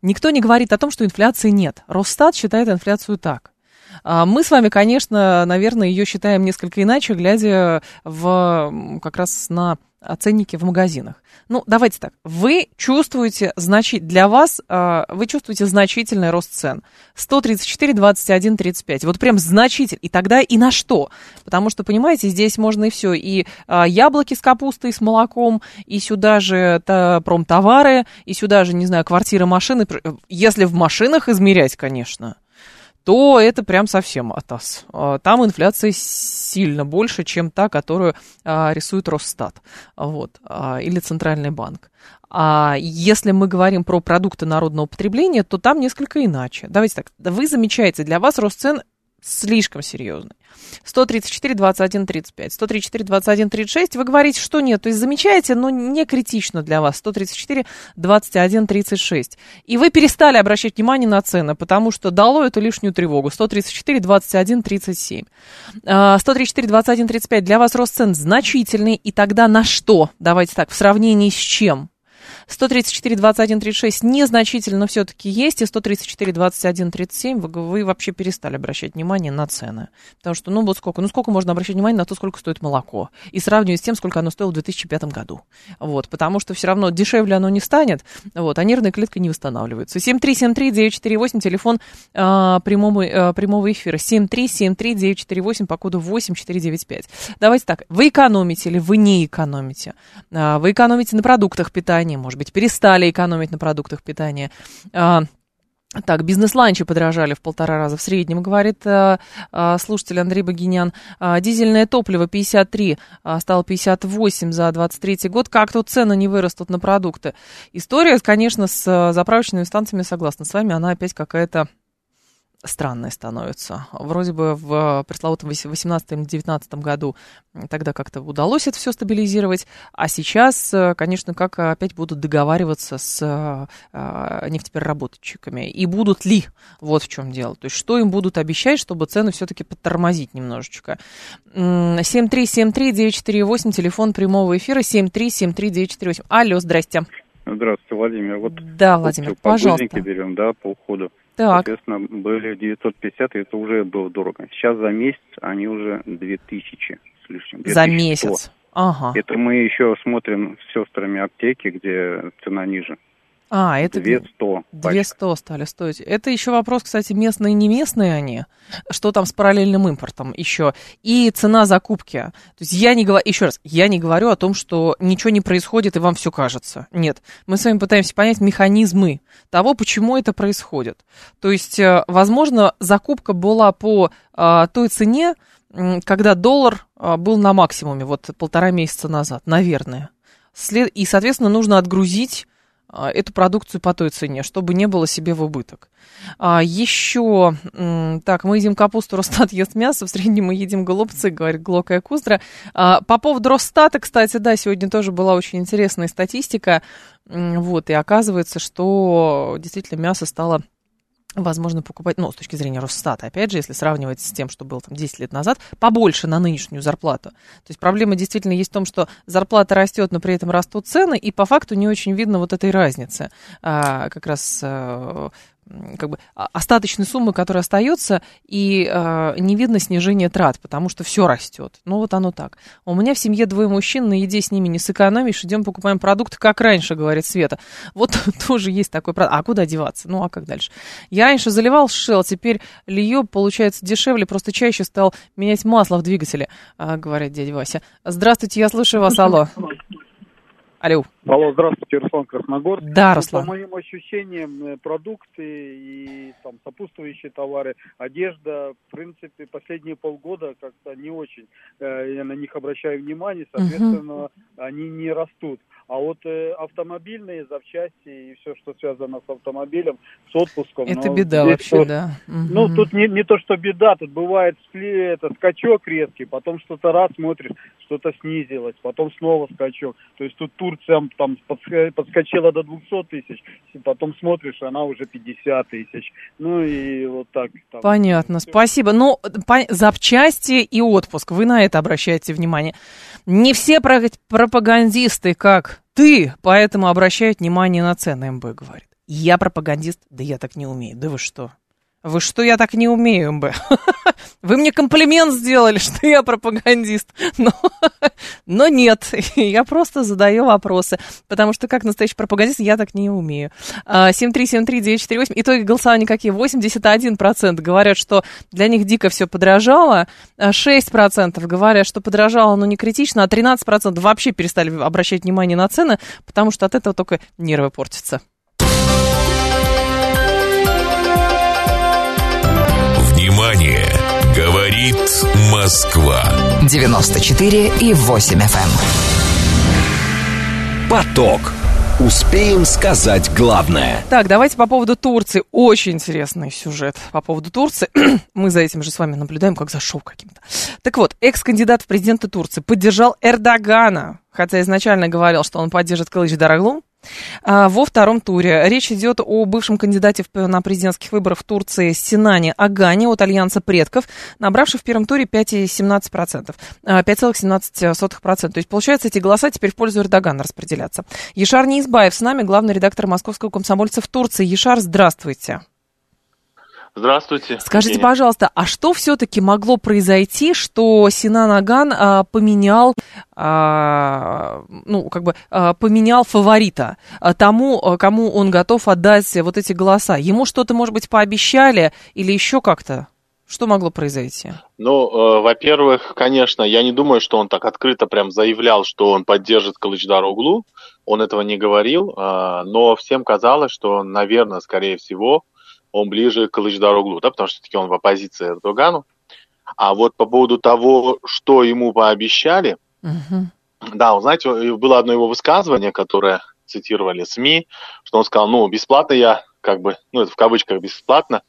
Никто не говорит о том, что инфляции нет. Росстат считает инфляцию так. А, мы с вами, конечно, наверное, ее считаем несколько иначе, глядя в, как раз на ценники в магазинах. Ну, давайте так. Вы чувствуете, значит, для вас, э, вы чувствуете значительный рост цен. 134, 21, 35. Вот прям значительный. И тогда и на что? Потому что, понимаете, здесь можно и все. И э, яблоки с капустой, с молоком, и сюда же та, промтовары, и сюда же, не знаю, квартиры, машины. Если в машинах измерять, конечно то это прям совсем атас. А, там инфляция сильно больше, чем та, которую а, рисует Росстат вот, а, или Центральный банк. А если мы говорим про продукты народного потребления, то там несколько иначе. Давайте так, вы замечаете, для вас рост цен слишком серьезный. 134, 21, 35. 134, 21, 36. Вы говорите, что нет. То есть замечаете, но не критично для вас. 134, 21, 36. И вы перестали обращать внимание на цены, потому что дало эту лишнюю тревогу. 134, 21, 37. 134, 21, 35. Для вас рост цен значительный. И тогда на что? Давайте так, в сравнении с чем? 134, 21, 36 незначительно все-таки есть, и 134, 21, 37 вы, вы вообще перестали обращать внимание на цены. Потому что, ну вот сколько, ну сколько можно обращать внимание на то, сколько стоит молоко, и сравнивать с тем, сколько оно стоило в 2005 году. Вот, потому что все равно дешевле оно не станет, вот, а нервная клетка не восстанавливается. 7373948, телефон э, прямого, э, прямого эфира. 7373948 по коду 8495. Давайте так, вы экономите или вы не экономите? Э, вы экономите на продуктах питания, может быть, перестали экономить на продуктах питания. Э, так, бизнес-ланчи подорожали в полтора раза в среднем, говорит э, э, слушатель Андрей Богинян. Э, дизельное топливо 53, э, стало 58 за 23 год. Как тут цены не вырастут на продукты? История, конечно, с э, заправочными станциями, согласна с вами, она опять какая-то странное становится. Вроде бы в пресловутом 18-19 году тогда как-то удалось это все стабилизировать, а сейчас, э, конечно, как опять будут договариваться с э, нефтепереработчиками. И будут ли? Вот в чем дело. То есть что им будут обещать, чтобы цены все-таки подтормозить немножечко. 7373948, телефон прямого эфира 7373948. Алло, здрасте. Здравствуйте, Владимир. Вот да, Владимир, пожалуйста. берем, да, по уходу. Так. Соответственно, были 950, и это уже было дорого. Сейчас за месяц они уже 2000 с лишним. 2100. За месяц? Ага. Это мы еще смотрим с сестрами аптеки, где цена ниже. А, это 200. 200 стали стоить. Это еще вопрос, кстати, местные и не местные они. Что там с параллельным импортом еще? И цена закупки. То есть я не говорю, еще раз, я не говорю о том, что ничего не происходит и вам все кажется. Нет. Мы с вами пытаемся понять механизмы того, почему это происходит. То есть, э, возможно, закупка была по а, той цене, когда доллар а, был на максимуме, вот полтора месяца назад, наверное. И, соответственно, нужно отгрузить эту продукцию по той цене, чтобы не было себе в убыток. А, еще, так, мы едим капусту, Росстат ест мясо, в среднем мы едим голубцы, говорит Глокая Куздра. А, по поводу Росстата, кстати, да, сегодня тоже была очень интересная статистика, вот, и оказывается, что действительно мясо стало возможно покупать, ну, с точки зрения Росстата, опять же, если сравнивать с тем, что было там 10 лет назад, побольше на нынешнюю зарплату. То есть проблема действительно есть в том, что зарплата растет, но при этом растут цены, и по факту не очень видно вот этой разницы. А, как раз а, как бы остаточной суммы, которая остается, и э, не видно снижения трат, потому что все растет. Ну вот оно так. У меня в семье двое мужчин, на еде с ними не сэкономишь, идем покупаем продукты, как раньше, говорит Света. Вот тоже есть такой продукт. А куда деваться? Ну а как дальше? Я раньше заливал шел, теперь лью, получается дешевле, просто чаще стал менять масло в двигателе, э, говорит дядя Вася. Здравствуйте, я слушаю вас, алло. Алло. Алло, здравствуйте, Руслан Красногорск. Да, Руслан. По моим ощущениям, э, продукты и там сопутствующие товары, одежда, в принципе, последние полгода как-то не очень э, я на них обращаю внимание, соответственно, угу. они не растут. А вот э, автомобильные запчасти и все, что связано с автомобилем, с отпуском. Это беда вообще, то, да. Ну, угу. тут не, не то, что беда, тут бывает это, скачок резкий, потом что-то раз смотришь, что-то снизилось, потом снова скачок. То есть тут Турция там подскочила до 200 тысяч, потом смотришь, она уже 50 тысяч. Ну и вот так. Там. Понятно, спасибо. Ну, по, запчасти и отпуск, вы на это обращаете внимание. Не все пропагандисты, как ты, поэтому обращают внимание на цены, МБ говорит. Я пропагандист? Да я так не умею. Да вы что? Вы что, я так не умею, МБ? Вы мне комплимент сделали, что я пропагандист. Но, но нет, я просто задаю вопросы. Потому что как настоящий пропагандист я так не умею. 7373948. А, Итоги голосования какие? 81% говорят, что для них дико все подорожало. 6% а, говорят, что подорожало, но не критично. А 13% вообще перестали обращать внимание на цены, потому что от этого только нервы портятся. Говорит Москва. 94 и 8 FM. Эм. Поток. Успеем сказать главное. Так, давайте по поводу Турции. Очень интересный сюжет по поводу Турции. Мы за этим же с вами наблюдаем, как за шоу каким-то. Так вот, экс-кандидат в президенты Турции поддержал Эрдогана, хотя изначально говорил, что он поддержит Кылыч Дараглу. А, во втором туре речь идет о бывшем кандидате на президентских выборах в Турции Синане Агане от Альянса предков, набравший в первом туре 5,17%. 5,17%. То есть, получается, эти голоса теперь в пользу Эрдогана распределятся. Ешар Неизбаев с нами, главный редактор московского комсомольца в Турции. Ешар, здравствуйте. Здравствуйте. Скажите, Евгения. пожалуйста, а что все-таки могло произойти, что Синан Аган а, поменял, а, ну, как бы а, поменял фаворита а, тому, а, кому он готов отдать вот эти голоса? Ему что-то, может быть, пообещали или еще как-то? Что могло произойти? Ну, э, во-первых, конечно, я не думаю, что он так открыто прям заявлял, что он поддержит Калычдар Углу. Он этого не говорил, э, но всем казалось, что, наверное, скорее всего, он ближе к Кылычдароглу, да, потому что таки он в оппозиции Эрдогану. А вот по поводу того, что ему пообещали, uh-huh. да, вы знаете, было одно его высказывание, которое цитировали СМИ, что он сказал, ну, бесплатно я, как бы, ну, это в кавычках бесплатно,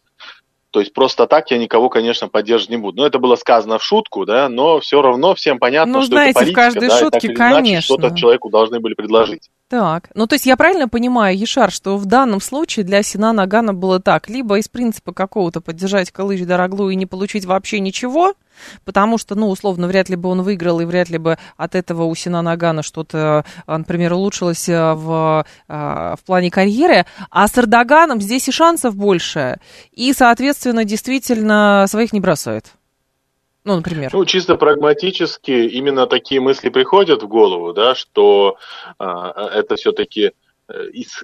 то есть просто так я никого, конечно, поддерживать не буду. Но это было сказано в шутку, да, но все равно всем понятно, ну, что знаете, это политика, в каждой да, шутке, и так или иначе что-то человеку должны были предложить. Так, ну то есть я правильно понимаю, Ешар, что в данном случае для Синана Агана было так, либо из принципа какого-то поддержать Калыч Дороглу и не получить вообще ничего, потому что, ну, условно, вряд ли бы он выиграл, и вряд ли бы от этого у Синана Агана что-то, например, улучшилось э, в, э, в плане карьеры, а с Эрдоганом здесь и шансов больше, и, соответственно, действительно своих не бросает. Ну, например. Ну, чисто прагматически именно такие мысли приходят в голову, да, что э, это все-таки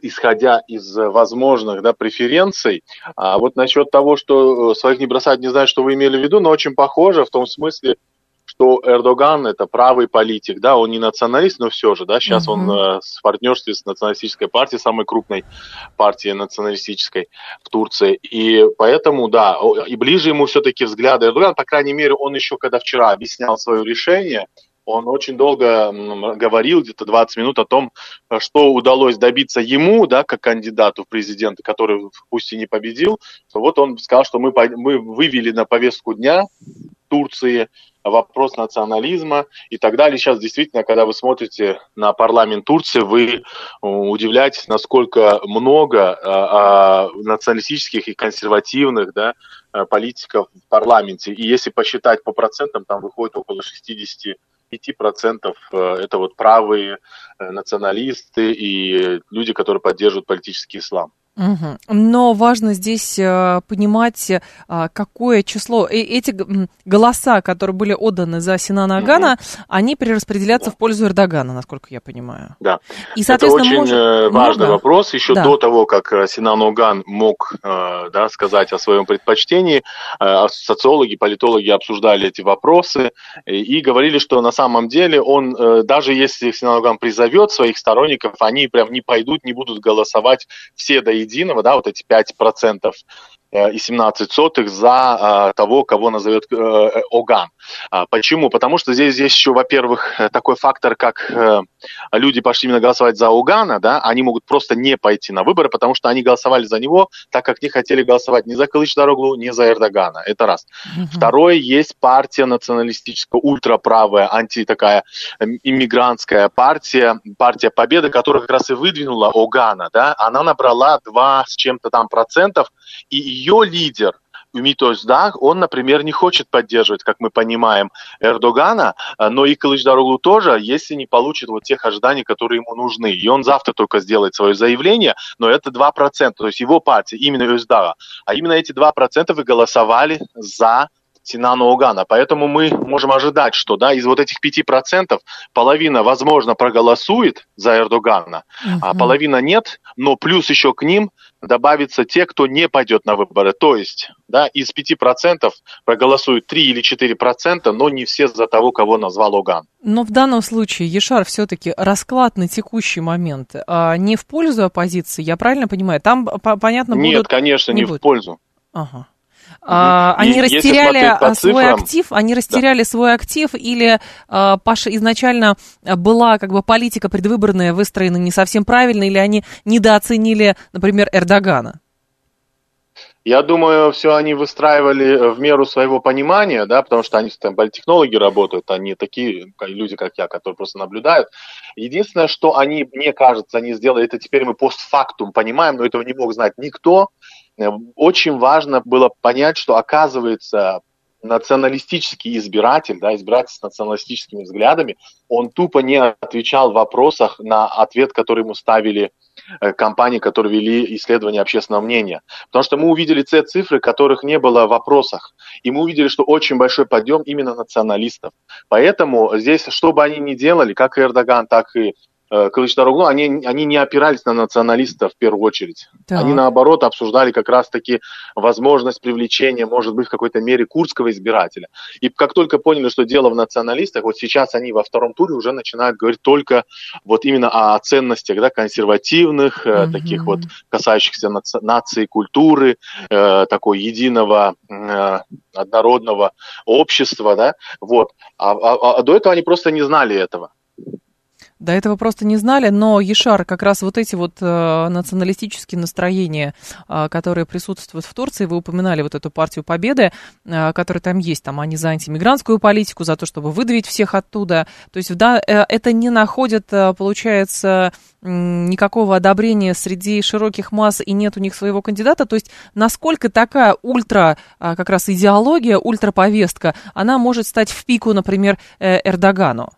исходя из возможных да, преференций. А вот насчет того, что э, своих не бросать, не знаю, что вы имели в виду, но очень похоже в том смысле, что Эрдоган это правый политик, да, он не националист, но все же, да, сейчас mm-hmm. он э, в партнерстве с националистической партией, самой крупной партией националистической в Турции, и поэтому, да, и ближе ему все-таки взгляды Эрдогана, по крайней мере, он еще, когда вчера объяснял свое решение, он очень долго говорил, где-то 20 минут о том, что удалось добиться ему, да, как кандидату в президенты, который пусть и не победил. Вот он сказал, что мы, мы вывели на повестку дня Турции вопрос национализма и так далее. Сейчас действительно, когда вы смотрите на парламент Турции, вы э, удивляетесь, насколько много а, а, националистических и консервативных да, э, политиков в парламенте. И если посчитать по процентам, там выходит около 60 5% э, это вот правые э, националисты и люди, которые поддерживают политический ислам. Угу. Но важно здесь э, понимать, э, какое число, э, эти голоса, которые были отданы за Синана Агана, угу. они перераспределятся да. в пользу Эрдогана, насколько я понимаю. Да, и, соответственно, это очень может... Э, важный Много? вопрос. Еще да. до того, как э, Синан Аган мог э, да, сказать о своем предпочтении, социологи, политологи обсуждали эти вопросы и говорили, что на самом деле он, даже если Синан Аган призовет своих сторонников, они прям не пойдут, не будут голосовать все до единого, да, вот эти 5% э, и 17 сотых за э, того, кого назовет э, Оган. А, почему? Потому что здесь, здесь еще, во-первых, такой фактор, как люди пошли именно голосовать за Огана, да, они могут просто не пойти на выборы, потому что они голосовали за него, так как не хотели голосовать ни за Кылыч Дороглу, ни за Эрдогана. Это раз. Mm-hmm. Второе, есть партия националистическая, ультраправая, анти такая иммигрантская партия, партия Победы, которая как раз и выдвинула Огана, да, она набрала 2 с чем-то там процентов, и ее лидер, Умитос Даг, он, например, не хочет поддерживать, как мы понимаем, Эрдогана, а, но и Кылычдароглу тоже, если не получит вот тех ожиданий, которые ему нужны. И он завтра только сделает свое заявление, но это 2%, то есть его партия, именно Özdağ. А именно эти 2% вы голосовали за Синана Угана. Поэтому мы можем ожидать, что да, из вот этих 5% половина, возможно, проголосует за Эрдогана, uh-huh. а половина нет, но плюс еще к ним добавится те, кто не пойдет на выборы. То есть да, из 5% проголосуют 3 или 4%, но не все за того, кого назвал Оган. Но в данном случае, Ешар, все-таки расклад на текущий момент а не в пользу оппозиции, я правильно понимаю? Там, понятно, будут... Нет, конечно, не, не в пользу. Ага. А, они и растеряли свой цифрам, актив, они растеряли да. свой актив, или а, Паша изначально была как бы политика предвыборная выстроена не совсем правильно, или они недооценили, например, Эрдогана? Я думаю, все они выстраивали в меру своего понимания, да, потому что они там политтехнологи работают, они такие люди, как я, которые просто наблюдают. Единственное, что они, мне кажется, они сделали, это теперь мы постфактум понимаем, но этого не мог знать никто. Очень важно было понять, что оказывается националистический избиратель, да, избиратель с националистическими взглядами, он тупо не отвечал в вопросах на ответ, который ему ставили э, компании, которые вели исследование общественного мнения. Потому что мы увидели те цифры, которых не было в вопросах. И мы увидели, что очень большой подъем именно националистов. Поэтому здесь, что бы они ни делали, как и Эрдоган, так и Э, Кылычдароглу, они, они не опирались на националистов в первую очередь. Так. Они, наоборот, обсуждали как раз-таки возможность привлечения, может быть, в какой-то мере курдского избирателя. И как только поняли, что дело в националистах, вот сейчас они во втором туре уже начинают говорить только вот именно о ценностях да, консервативных, mm-hmm. таких вот касающихся наци- нации, культуры, э, такой единого э, однородного общества, да, вот. А, а, а до этого они просто не знали этого. До этого просто не знали, но Ешар, как раз вот эти вот э, националистические настроения, э, которые присутствуют в Турции, вы упоминали вот эту партию Победы, э, которая там есть, там они за антимигрантскую политику, за то, чтобы выдавить всех оттуда. То есть да, э, это не находит, э, получается, э, никакого одобрения среди широких масс и нет у них своего кандидата. То есть насколько такая ультра, э, как раз идеология, ультраповестка, она может стать в пику, например, э, Эрдогану?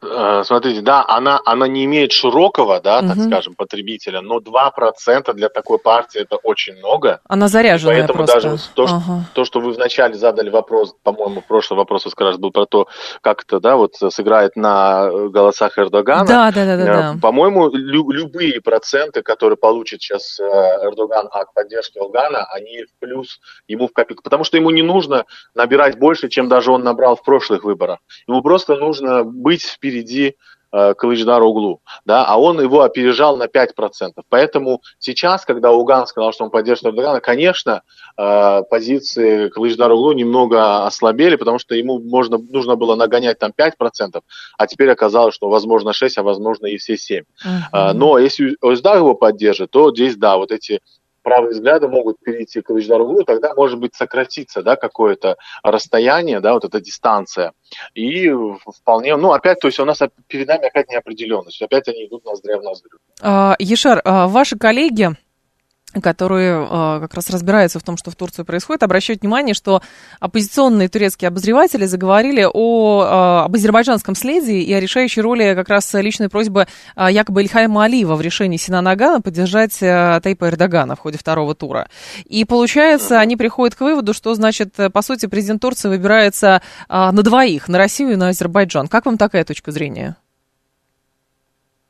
Э, смотрите, да, она, она не имеет широкого, да, так угу. скажем, потребителя, но 2% для такой партии это очень много. Она заряженная и Поэтому просто. даже то, ага. что, то, что вы вначале задали вопрос, по-моему, прошлый вопрос как раз был про то, как это, да, вот сыграет на голосах Эрдогана. Да, да, да, да. да. Э, по-моему, лю- любые проценты, которые получит сейчас э, Эрдоган от поддержки Алгана, они в плюс ему в копейку, потому что ему не нужно набирать больше, чем даже он набрал в прошлых выборах. Ему просто нужно быть в впереди э, Кылычдар углу, да, а он его опережал на 5%. Поэтому сейчас, когда Уган сказал, что он поддерживает Эрдогана, конечно, э, позиции Кылычдар углу немного ослабели, потому что ему можно, нужно было нагонять там 5%, а теперь оказалось, что возможно 6, а возможно и все 7. Uh-huh. Но если Оздар его поддержит, то здесь, да, вот эти правые взгляды могут перейти к углу, тогда, может быть, сократиться, да, какое-то расстояние, да, вот эта дистанция. И вполне, ну, опять, то есть у нас перед нами опять неопределенность, опять они идут ноздря в ноздрю. А, Ешар, а ваши коллеги, которые э, как раз разбираются в том, что в Турции происходит, обращают внимание, что оппозиционные турецкие обозреватели заговорили о, э, об азербайджанском следе и о решающей роли как раз личной просьбы э, якобы Ильхайма Алиева в решении Синана Агана поддержать э, Тайпа Эрдогана в ходе второго тура. И получается, они приходят к выводу, что, значит, по сути, президент Турции выбирается э, на двоих, на Россию и на Азербайджан. Как вам такая точка зрения?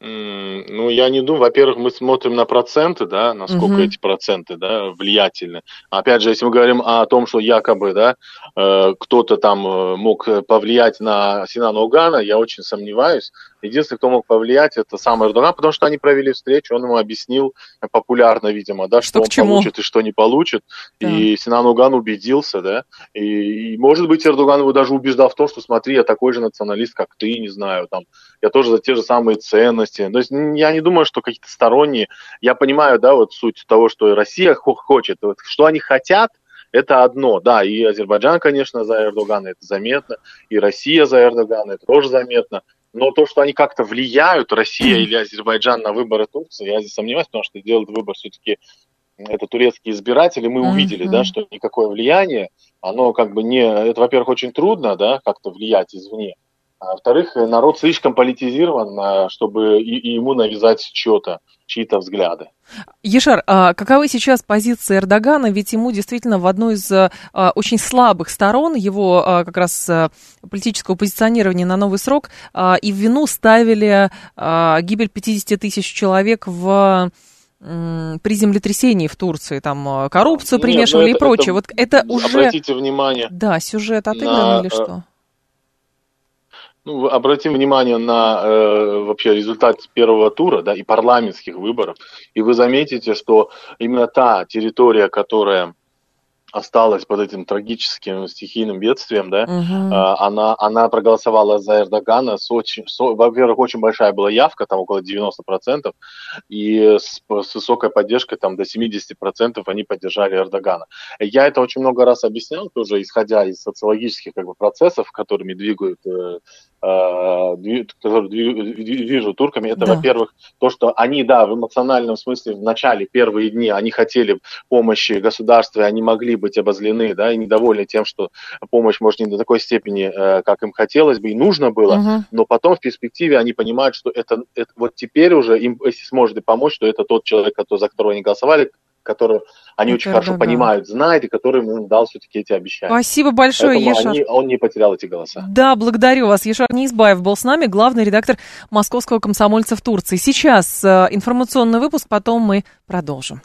Ну, я не думаю. Во-первых, мы смотрим на проценты, да, насколько угу. эти проценты, да, влиятельны. Опять же, если мы говорим о том, что якобы, да, э, кто-то там э, мог повлиять на Синана Угана, я очень сомневаюсь. Единственный, кто мог повлиять, это сам Эрдоган, потому что они провели встречу, он ему объяснил популярно, видимо, да, что, что он получит и что не получит. Да. И Синан Уган убедился, да. И, и, может быть, Эрдоган его даже убеждал в том, что смотри, я такой же националист, как ты, не знаю, там, я тоже за те же самые ценности. То есть я не думаю, что какие-то сторонние. Я понимаю, да, вот суть того, что Россия хочет, вот, что они хотят, это одно, да, и Азербайджан, конечно, за Эрдогана, это заметно, и Россия за Эрдогана, это тоже заметно, но то, что они как-то влияют, Россия или Азербайджан, на выборы Турции, я здесь сомневаюсь, потому что делают выбор все-таки это турецкие избиратели, мы mm-hmm. увидели, да, что никакое влияние, оно как бы не, это, во-первых, очень трудно, да, как-то влиять извне, а во-вторых, народ слишком политизирован, а, чтобы и, и ему навязать что-то, чьи-то взгляды. Ешар, а каковы сейчас позиции Эрдогана? Ведь ему действительно в одной из а, очень слабых сторон его а, как раз а, политического позиционирования на новый срок а, и в вину ставили а, гибель 50 тысяч человек в при землетрясении в Турции, там коррупцию примешивали Нет, ну это, и прочее. Это, вот это уже... Обратите внимание. Да, сюжет отыгран на, или что? Ну, обратим внимание на э, вообще результат первого тура да, и парламентских выборов, и вы заметите, что именно та территория, которая осталась под этим трагическим стихийным бедствием, да, угу. она, она проголосовала за Эрдогана с очень, с, во-первых, очень большая была явка, там около 90%, и с, с высокой поддержкой, там до 70% они поддержали Эрдогана. Я это очень много раз объяснял, тоже исходя из социологических как бы, процессов, которыми двигают э, Э, который вижу турками, это, да. во-первых, то, что они, да, в эмоциональном смысле в начале, первые дни, они хотели помощи государства, они могли быть обозлены, да, и недовольны тем, что помощь, может, не до такой степени, э, как им хотелось бы и нужно было, угу. но потом в перспективе они понимают, что это, это вот теперь уже им, если сможет помочь, то это тот человек, за которого они голосовали, который они очень хорошо да, понимают, знают, и который ему дал все-таки эти обещания. Спасибо большое, Ешар. Они, он не потерял эти голоса. Да, благодарю вас. Ешар Неизбаев был с нами, главный редактор московского комсомольца в Турции. Сейчас э, информационный выпуск, потом мы продолжим.